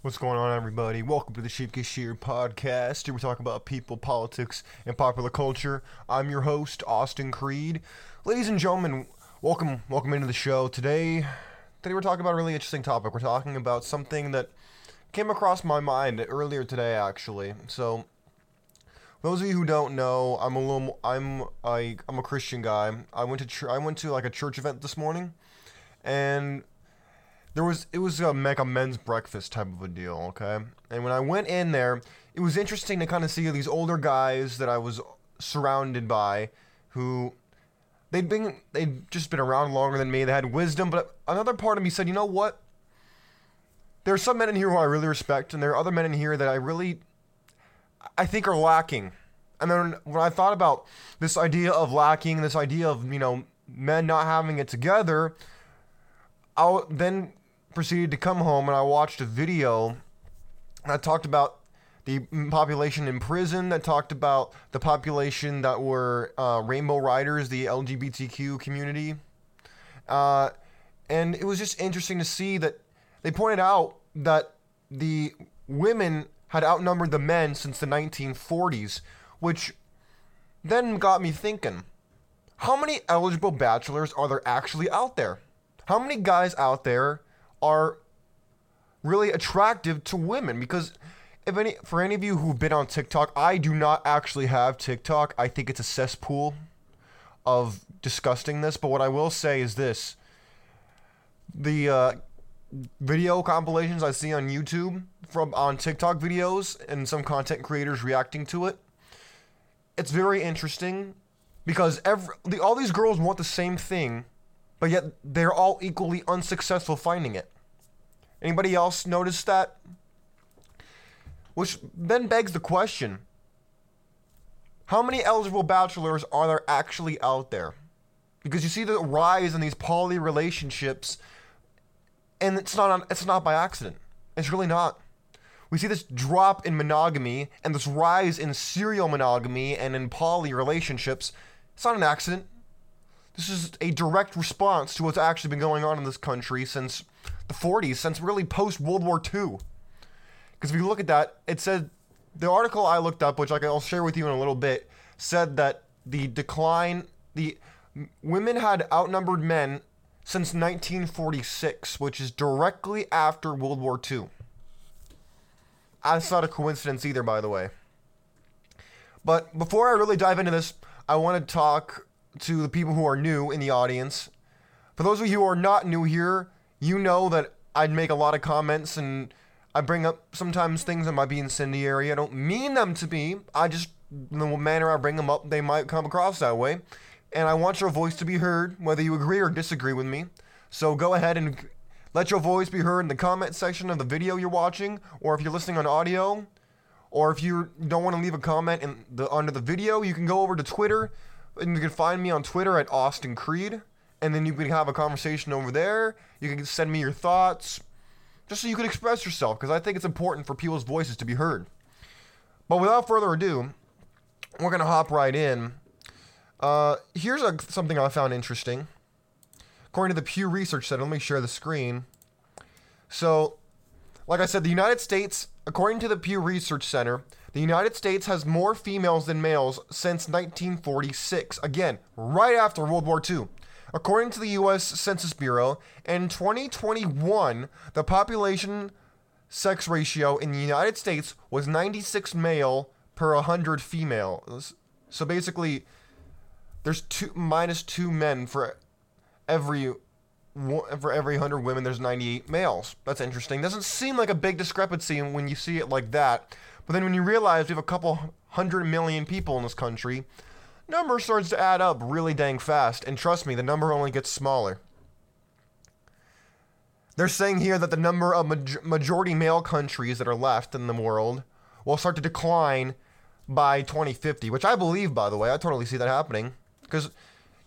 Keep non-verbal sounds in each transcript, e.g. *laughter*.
What's going on, everybody? Welcome to the Sheep Shear podcast. Here we talk about people, politics, and popular culture. I'm your host, Austin Creed. Ladies and gentlemen, welcome, welcome into the show. Today, today we're talking about a really interesting topic. We're talking about something that came across my mind earlier today, actually. So, those of you who don't know, I'm a little, I'm I, I'm a Christian guy. I went to, ch- I went to like a church event this morning, and there was it was a, like a men's breakfast type of a deal, okay? And when I went in there, it was interesting to kind of see these older guys that I was surrounded by who they'd been they'd just been around longer than me. They had wisdom, but another part of me said, "You know what? There are some men in here who I really respect, and there are other men in here that I really I think are lacking." And then when I thought about this idea of lacking, this idea of, you know, men not having it together, I then proceeded to come home and I watched a video that talked about the population in prison, that talked about the population that were uh, rainbow riders, the LGBTQ community. Uh, and it was just interesting to see that they pointed out that the women had outnumbered the men since the 1940s, which then got me thinking how many eligible bachelors are there actually out there? How many guys out there are really attractive to women because if any for any of you who've been on TikTok, I do not actually have TikTok. I think it's a cesspool of disgustingness, but what I will say is this. The uh, video compilations I see on YouTube from on TikTok videos and some content creators reacting to it, it's very interesting because every the, all these girls want the same thing but yet they're all equally unsuccessful finding it. Anybody else notice that? Which then begs the question how many eligible bachelors are there actually out there? Because you see the rise in these poly relationships, and it's not it's not by accident. It's really not. We see this drop in monogamy and this rise in serial monogamy and in poly relationships. It's not an accident. This is a direct response to what's actually been going on in this country since the 40s, since really post World War II. Because if you look at that, it said the article I looked up, which I'll share with you in a little bit, said that the decline, the women had outnumbered men since 1946, which is directly after World War II. That's not a coincidence either, by the way. But before I really dive into this, I want to talk to the people who are new in the audience. For those of you who are not new here, you know that I'd make a lot of comments and I bring up sometimes things that might be incendiary. I don't mean them to be. I just, the manner I bring them up, they might come across that way. And I want your voice to be heard, whether you agree or disagree with me. So go ahead and let your voice be heard in the comment section of the video you're watching, or if you're listening on audio, or if you don't want to leave a comment in the under the video, you can go over to Twitter and you can find me on Twitter at Austin Creed. And then you can have a conversation over there. You can send me your thoughts, just so you can express yourself, because I think it's important for people's voices to be heard. But without further ado, we're gonna hop right in. Uh, here's a, something I found interesting. According to the Pew Research Center, let me share the screen. So, like I said, the United States, according to the Pew Research Center, the United States has more females than males since 1946. Again, right after World War II. According to the US Census Bureau, in 2021, the population sex ratio in the United States was 96 male per 100 females. So basically, there's two minus two men for every for every 100 women there's 98 males that's interesting doesn't seem like a big discrepancy when you see it like that but then when you realize we have a couple hundred million people in this country, number starts to add up really dang fast. And trust me, the number only gets smaller. They're saying here that the number of majority male countries that are left in the world will start to decline by 2050, which I believe, by the way. I totally see that happening. Because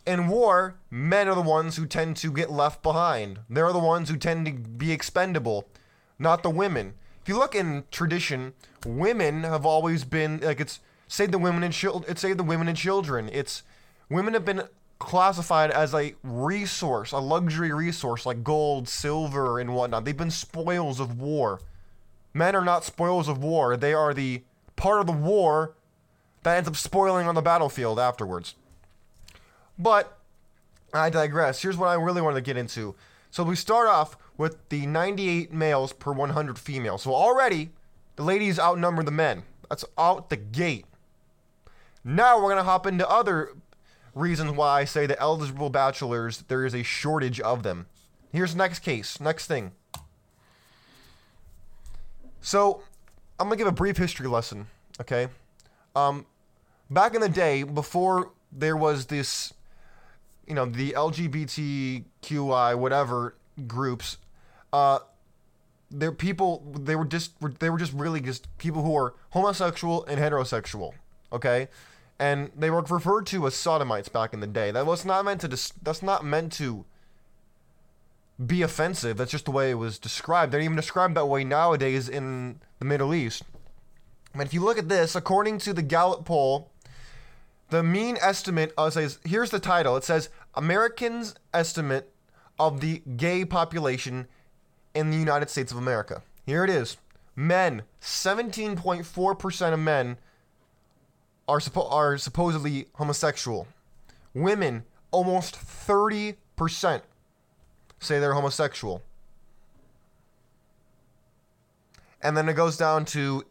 in war, men are the ones who tend to get left behind. They're the ones who tend to be expendable, not the women if you look in tradition, women have always been like it's save the women and children. It's save the women and children. It's women have been classified as a resource, a luxury resource like gold, silver, and whatnot. They've been spoils of war. Men are not spoils of war. They are the part of the war that ends up spoiling on the battlefield afterwards. But I digress. Here's what I really wanted to get into. So we start off with the 98 males per 100 females. So already the ladies outnumber the men. That's out the gate. Now we're going to hop into other reasons why I say the eligible bachelors, there is a shortage of them. Here's the next case. Next thing. So, I'm going to give a brief history lesson, okay? Um, back in the day, before there was this, you know, the LGBTQI, whatever groups, uh, they're people, they were just, they were just really just people who are homosexual and heterosexual, okay? and they were referred to as sodomites back in the day. That was not meant to. Dis- that's not meant to be offensive. That's just the way it was described. They're even described that way nowadays in the Middle East. But if you look at this, according to the Gallup poll, the mean estimate uh, says here's the title. It says Americans' estimate of the gay population in the United States of America. Here it is. Men, 17.4% of men are, suppo- are supposedly homosexual. Women, almost 30% say they're homosexual. And then it goes down to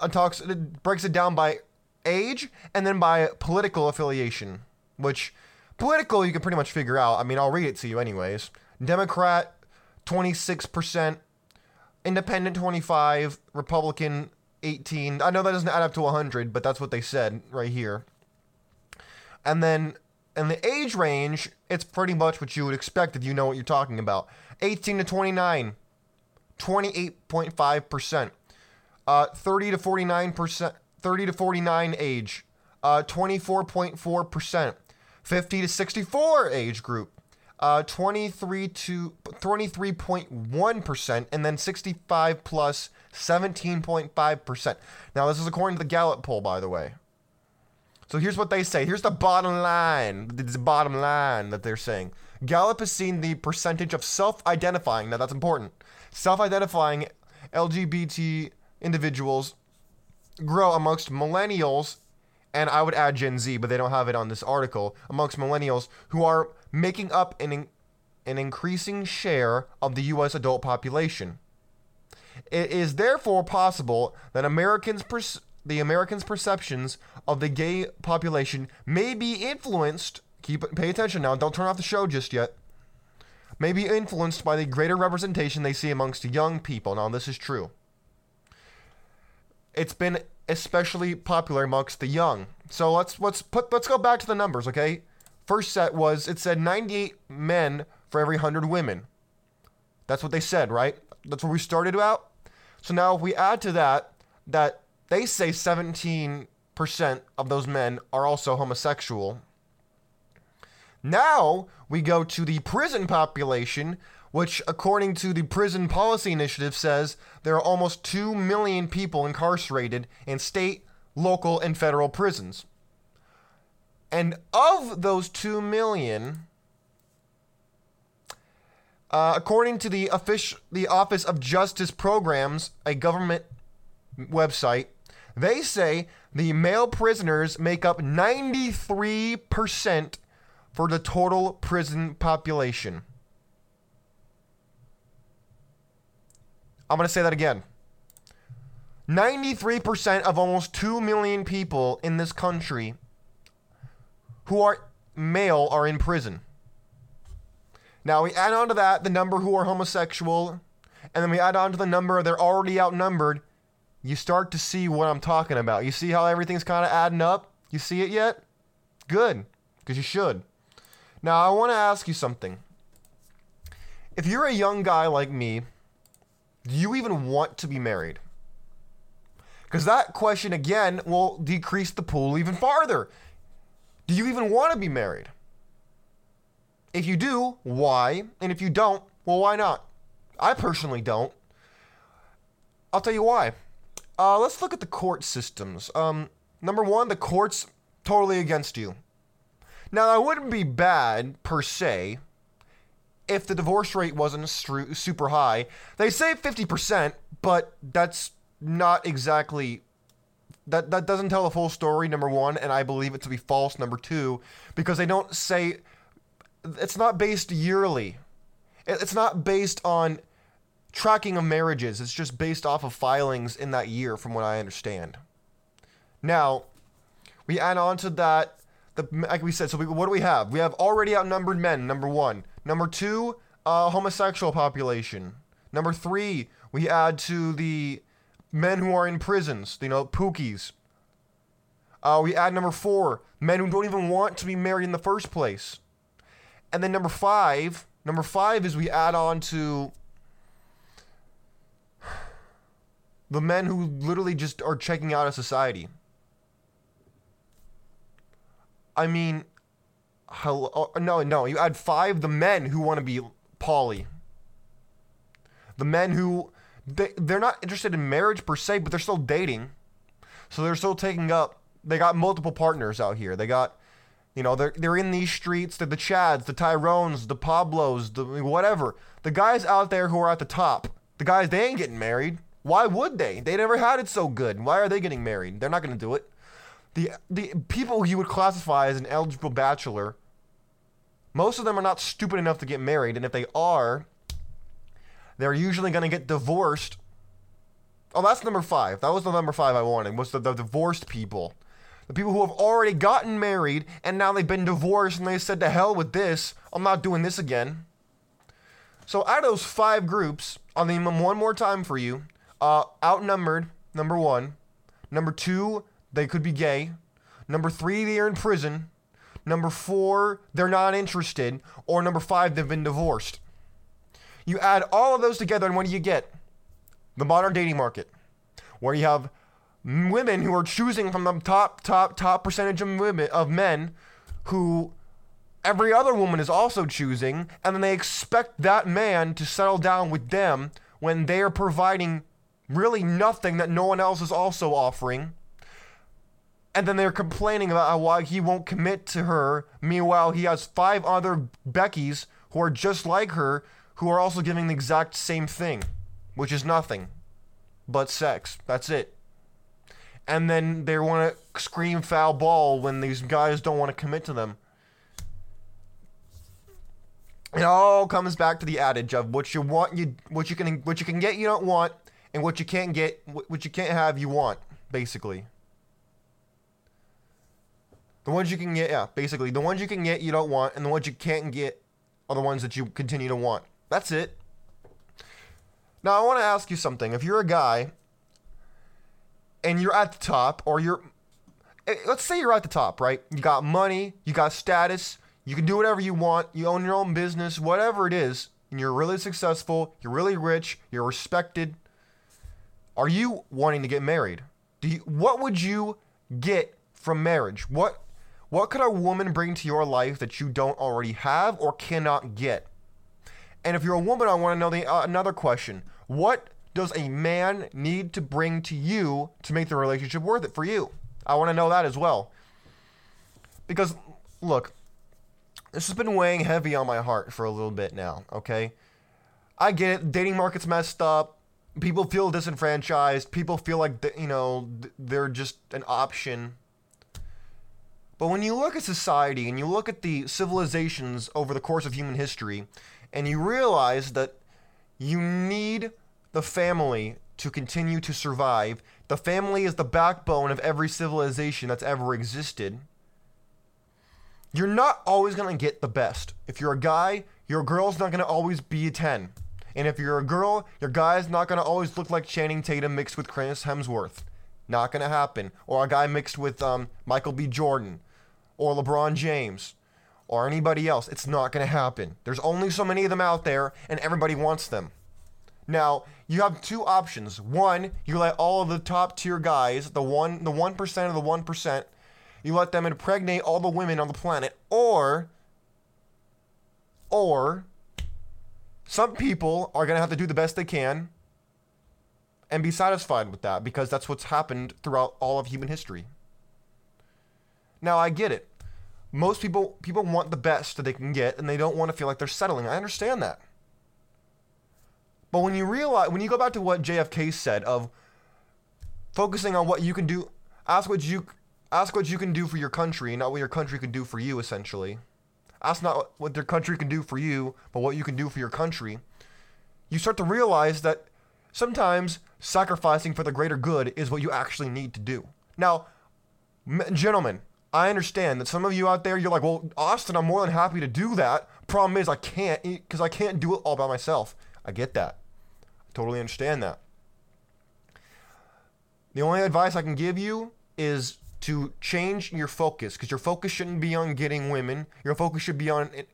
uh, talks it breaks it down by age and then by political affiliation, which political you can pretty much figure out. I mean, I'll read it to you anyways. Democrat 26%, independent 25, Republican 18. I know that doesn't add up to 100, but that's what they said right here. And then in the age range, it's pretty much what you would expect if you know what you're talking about. 18 to 29, 28.5%. Uh, 30 to 49%, 30 to 49 age, uh, 24.4%. 50 to 64 age group, uh, 23 to 23.1%, and then 65 plus 17.5%. Now, this is according to the Gallup poll, by the way. So here's what they say. Here's the bottom line. The bottom line that they're saying. Gallup has seen the percentage of self identifying, now that's important, self identifying LGBT individuals grow amongst millennials, and I would add Gen Z, but they don't have it on this article, amongst millennials who are making up an, an increasing share of the U.S. adult population. It is therefore possible that Americans pers- the Americans' perceptions of the gay population may be influenced. Keep pay attention now. Don't turn off the show just yet. May be influenced by the greater representation they see amongst young people. Now, this is true. It's been especially popular amongst the young. So let's let's put let's go back to the numbers, okay? First set was it said 98 men for every 100 women. That's what they said, right? That's where we started out. So now if we add to that that they say 17% of those men are also homosexual. Now we go to the prison population, which, according to the Prison Policy Initiative, says there are almost 2 million people incarcerated in state, local, and federal prisons. And of those 2 million, uh, according to the the Office of Justice Programs, a government website, they say the male prisoners make up 93% for the total prison population. I'm going to say that again. 93% of almost 2 million people in this country who are male are in prison. Now we add on to that the number who are homosexual, and then we add on to the number they're already outnumbered. You start to see what I'm talking about. You see how everything's kind of adding up? You see it yet? Good, because you should. Now I want to ask you something. If you're a young guy like me, do you even want to be married? Because that question again will decrease the pool even farther. Do you even want to be married? If you do, why? And if you don't, well, why not? I personally don't. I'll tell you why. Uh, let's look at the court systems. Um, number one, the court's totally against you. Now, that wouldn't be bad per se if the divorce rate wasn't super high. They say 50%, but that's not exactly that that doesn't tell the full story number 1 and I believe it to be false number 2 because they don't say it's not based yearly. It's not based on tracking of marriages. It's just based off of filings in that year from what I understand. Now, we add on to that the like we said so we, what do we have? We have already outnumbered men number 1. Number 2, uh, homosexual population. Number 3, we add to the men who are in prisons, you know, pookies. Uh, we add number four, men who don't even want to be married in the first place. And then number five, number five is we add on to the men who literally just are checking out of society. I mean, hello, oh, no, no, you add five the men who want to be poly. The men who they they're not interested in marriage per se, but they're still dating. So they're still taking up. They got multiple partners out here. They got, you know, they're they're in these streets. They're the Chads, the Tyrones, the Pablos, the whatever. The guys out there who are at the top. The guys they ain't getting married. Why would they? They never had it so good. Why are they getting married? They're not going to do it. The the people you would classify as an eligible bachelor. Most of them are not stupid enough to get married, and if they are, they're usually going to get divorced. Oh, that's number five. That was the number five I wanted. Was the, the divorced people, the people who have already gotten married and now they've been divorced and they said to hell with this. I'm not doing this again. So out of those five groups, I'll name them one more time for you. Uh, outnumbered, number one. Number two, they could be gay. Number three, they're in prison. Number four, they're not interested. Or number five, they've been divorced. You add all of those together, and what do you get? The modern dating market, where you have women who are choosing from the top, top, top percentage of women of men who every other woman is also choosing, and then they expect that man to settle down with them when they are providing really nothing that no one else is also offering. And then they're complaining about why he won't commit to her. Meanwhile, he has five other Beckys who are just like her who are also giving the exact same thing, which is nothing but sex. That's it. And then they want to scream foul ball when these guys don't want to commit to them. It all comes back to the adage of what you want you what you can what you can get you don't want and what you can't get what you can't have you want basically. The ones you can get yeah, basically the ones you can get you don't want and the ones you can't get are the ones that you continue to want. That's it. Now, I want to ask you something. If you're a guy and you're at the top, or you're, eh, let's say you're at the top, right? You got money, you got status, you can do whatever you want, you own your own business, whatever it is, and you're really successful, you're really rich, you're respected. Are you wanting to get married? Do you, what would you get from marriage? What what could a woman bring to your life that you don't already have or cannot get? And if you're a woman, I want to know the uh, another question. What does a man need to bring to you to make the relationship worth it for you? I want to know that as well. Because look, this has been weighing heavy on my heart for a little bit now, okay? I get it, dating market's messed up. People feel disenfranchised. People feel like you know they're just an option. But when you look at society and you look at the civilizations over the course of human history, and you realize that you need the family to continue to survive. The family is the backbone of every civilization that's ever existed. You're not always going to get the best. If you're a guy, your girl's not going to always be a 10. And if you're a girl, your guy's not going to always look like Channing Tatum mixed with Chris Hemsworth. Not going to happen. Or a guy mixed with um, Michael B. Jordan or LeBron James or anybody else. It's not going to happen. There's only so many of them out there, and everybody wants them. Now, you have two options. One, you let all of the top tier guys, the one the 1% of the 1%, you let them impregnate all the women on the planet or or some people are going to have to do the best they can and be satisfied with that because that's what's happened throughout all of human history. Now, I get it most people people want the best that they can get and they don't want to feel like they're settling. I understand that. But when you realize, when you go back to what JFK said of focusing on what you can do, ask what you ask what you can do for your country, not what your country can do for you. Essentially, ask not what your country can do for you, but what you can do for your country. You start to realize that sometimes sacrificing for the greater good is what you actually need to do. Now, gentlemen, I understand that some of you out there, you're like, well, Austin, I'm more than happy to do that. Problem is, I can't because I can't do it all by myself. I get that. I totally understand that. The only advice I can give you is to change your focus because your focus shouldn't be on getting women. Your focus should be on it,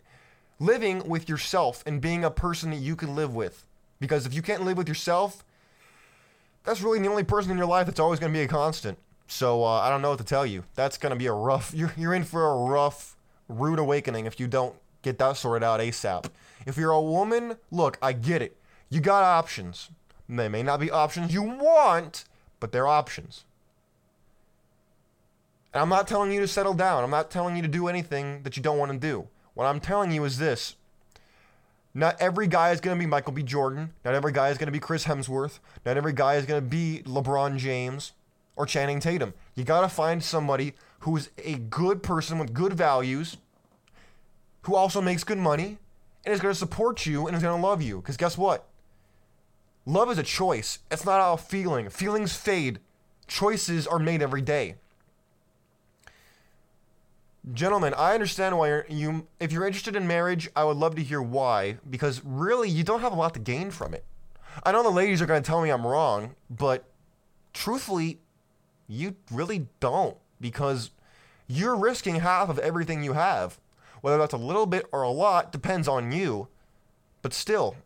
living with yourself and being a person that you can live with. Because if you can't live with yourself, that's really the only person in your life that's always going to be a constant. So uh, I don't know what to tell you. That's going to be a rough. *laughs* You're you're in for a rough, rude awakening if you don't get that sorted out ASAP. If you're a woman, look, I get it. You got options. They may not be options you want, but they're options. And I'm not telling you to settle down. I'm not telling you to do anything that you don't want to do. What I'm telling you is this. Not every guy is going to be Michael B. Jordan. Not every guy is going to be Chris Hemsworth. Not every guy is going to be LeBron James or Channing Tatum. You got to find somebody who is a good person with good values, who also makes good money, and is going to support you and is going to love you. Because guess what? Love is a choice. It's not all feeling. Feelings fade. Choices are made every day. Gentlemen, I understand why you're, you. If you're interested in marriage, I would love to hear why. Because really, you don't have a lot to gain from it. I know the ladies are going to tell me I'm wrong, but truthfully, you really don't. Because you're risking half of everything you have. Whether that's a little bit or a lot depends on you. But still,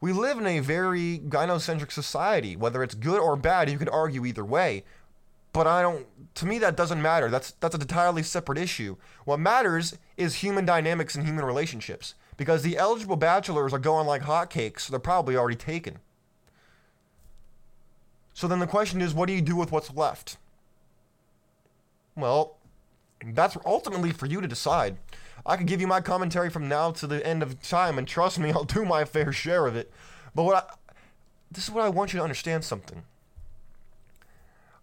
we live in a very gynocentric society. Whether it's good or bad, you could argue either way. But I don't. To me, that doesn't matter. That's that's an entirely separate issue. What matters is human dynamics and human relationships. Because the eligible bachelors are going like hotcakes. So they're probably already taken. So then the question is, what do you do with what's left? Well, that's ultimately for you to decide. I could give you my commentary from now to the end of time, and trust me, *laughs* I'll do my fair share of it. But what I, this is what I want you to understand something.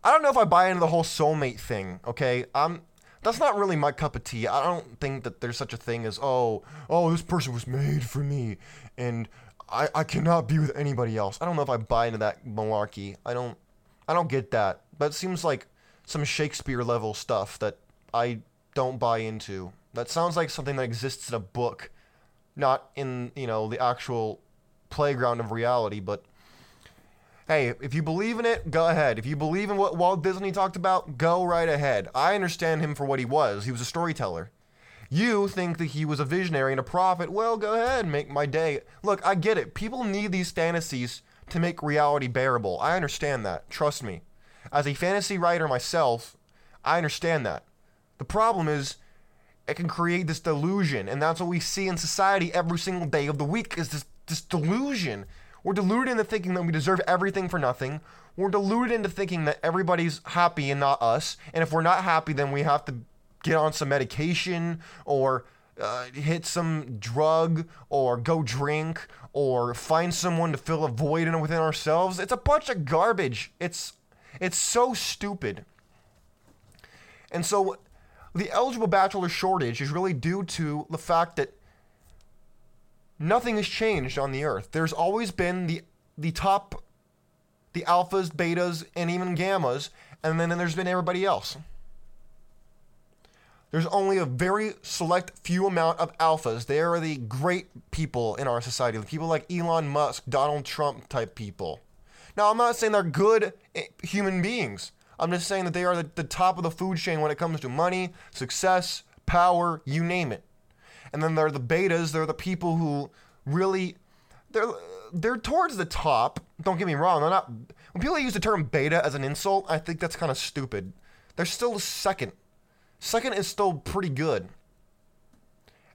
I don't know if I buy into the whole soulmate thing. Okay, I'm. That's not really my cup of tea. I don't think that there's such a thing as oh, oh, this person was made for me, and I, I cannot be with anybody else. I don't know if I buy into that malarkey. I don't. I don't get that. That seems like some Shakespeare level stuff that I don't buy into. That sounds like something that exists in a book, not in, you know, the actual playground of reality, but hey, if you believe in it, go ahead. If you believe in what Walt Disney talked about, go right ahead. I understand him for what he was. He was a storyteller. You think that he was a visionary and a prophet. Well, go ahead, make my day. Look, I get it. People need these fantasies to make reality bearable. I understand that. Trust me. As a fantasy writer myself, I understand that. The problem is it can create this delusion, and that's what we see in society every single day of the week is this, this delusion we're deluded into thinking that we deserve everything for nothing. We're deluded into thinking that everybody's happy and not us. And if we're not happy, then we have to get on some medication or uh, hit some drug or go drink or find someone to fill a void in within ourselves. It's a bunch of garbage. It's it's so stupid. And so the eligible bachelor shortage is really due to the fact that nothing has changed on the earth. There's always been the the top the alphas, betas, and even gammas, and then, then there's been everybody else. There's only a very select few amount of alphas. They are the great people in our society. People like Elon Musk, Donald Trump type people. Now, I'm not saying they're good eh, human beings. I'm just saying that they are the, the top of the food chain when it comes to money, success, power, you name it and then there are the betas. They're the people who really they're they're towards the top. Don't get me wrong. They're not. When people use the term beta as an insult, I think that's kind of stupid. They're still second. Second is still pretty good.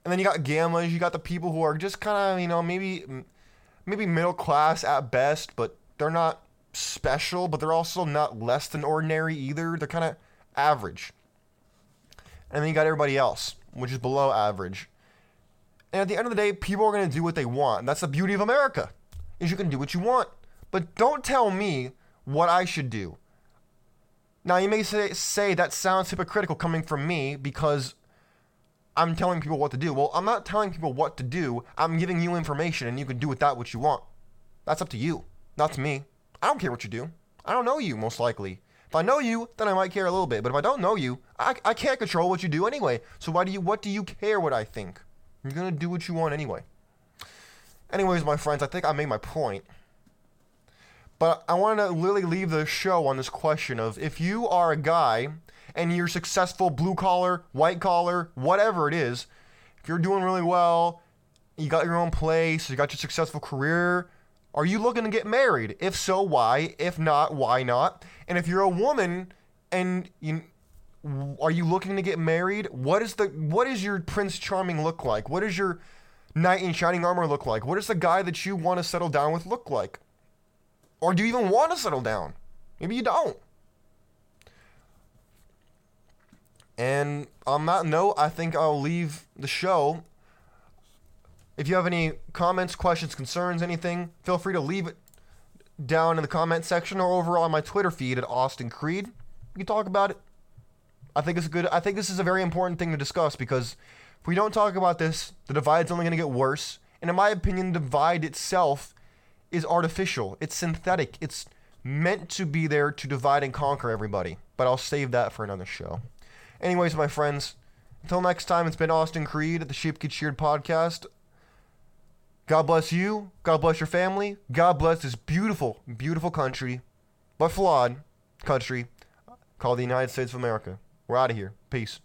And then you got gammas. You got the people who are just kind of you know maybe maybe middle class at best, but they're not special. But they're also not less than ordinary either. They're kind of average. And then you got everybody else, which is below average. And at the end of the day, people are going to do what they want. And that's the beauty of America, is you can do what you want. But don't tell me what I should do. Now, you may say, say that sounds hypocritical coming from me because I'm telling people what to do. Well, I'm not telling people what to do. I'm giving you information and you can do with that what you want. That's up to you, not to me. I don't care what you do. I don't know you, most likely. If I know you, then I might care a little bit. But if I don't know you, I, I can't control what you do anyway. So why do you what do you care what I think? You're gonna do what you want anyway. Anyways, my friends, I think I made my point. But I want to literally leave the show on this question of if you are a guy and you're successful blue collar, white collar, whatever it is, if you're doing really well, you got your own place, you got your successful career, are you looking to get married? If so, why? If not, why not? And if you're a woman and you are you looking to get married? What is the what is your Prince Charming look like? What is your knight in shining armor look like? What does the guy that you want to settle down with look like? Or do you even want to settle down? Maybe you don't. And on that note, I think I'll leave the show. If you have any comments, questions, concerns, anything, feel free to leave it down in the comment section or over on my Twitter feed at Austin Creed. We can talk about it. I think it's a good. I think this is a very important thing to discuss because if we don't talk about this, the divide's only going to get worse. And in my opinion, the divide itself is artificial. It's synthetic. It's meant to be there to divide and conquer everybody. But I'll save that for another show. Anyways, my friends, until next time, it's been Austin Creed at the Sheep Get Sheared podcast. God bless you. God bless your family. God bless this beautiful, beautiful country, but flawed country called the United States of America. We're out of here. Peace.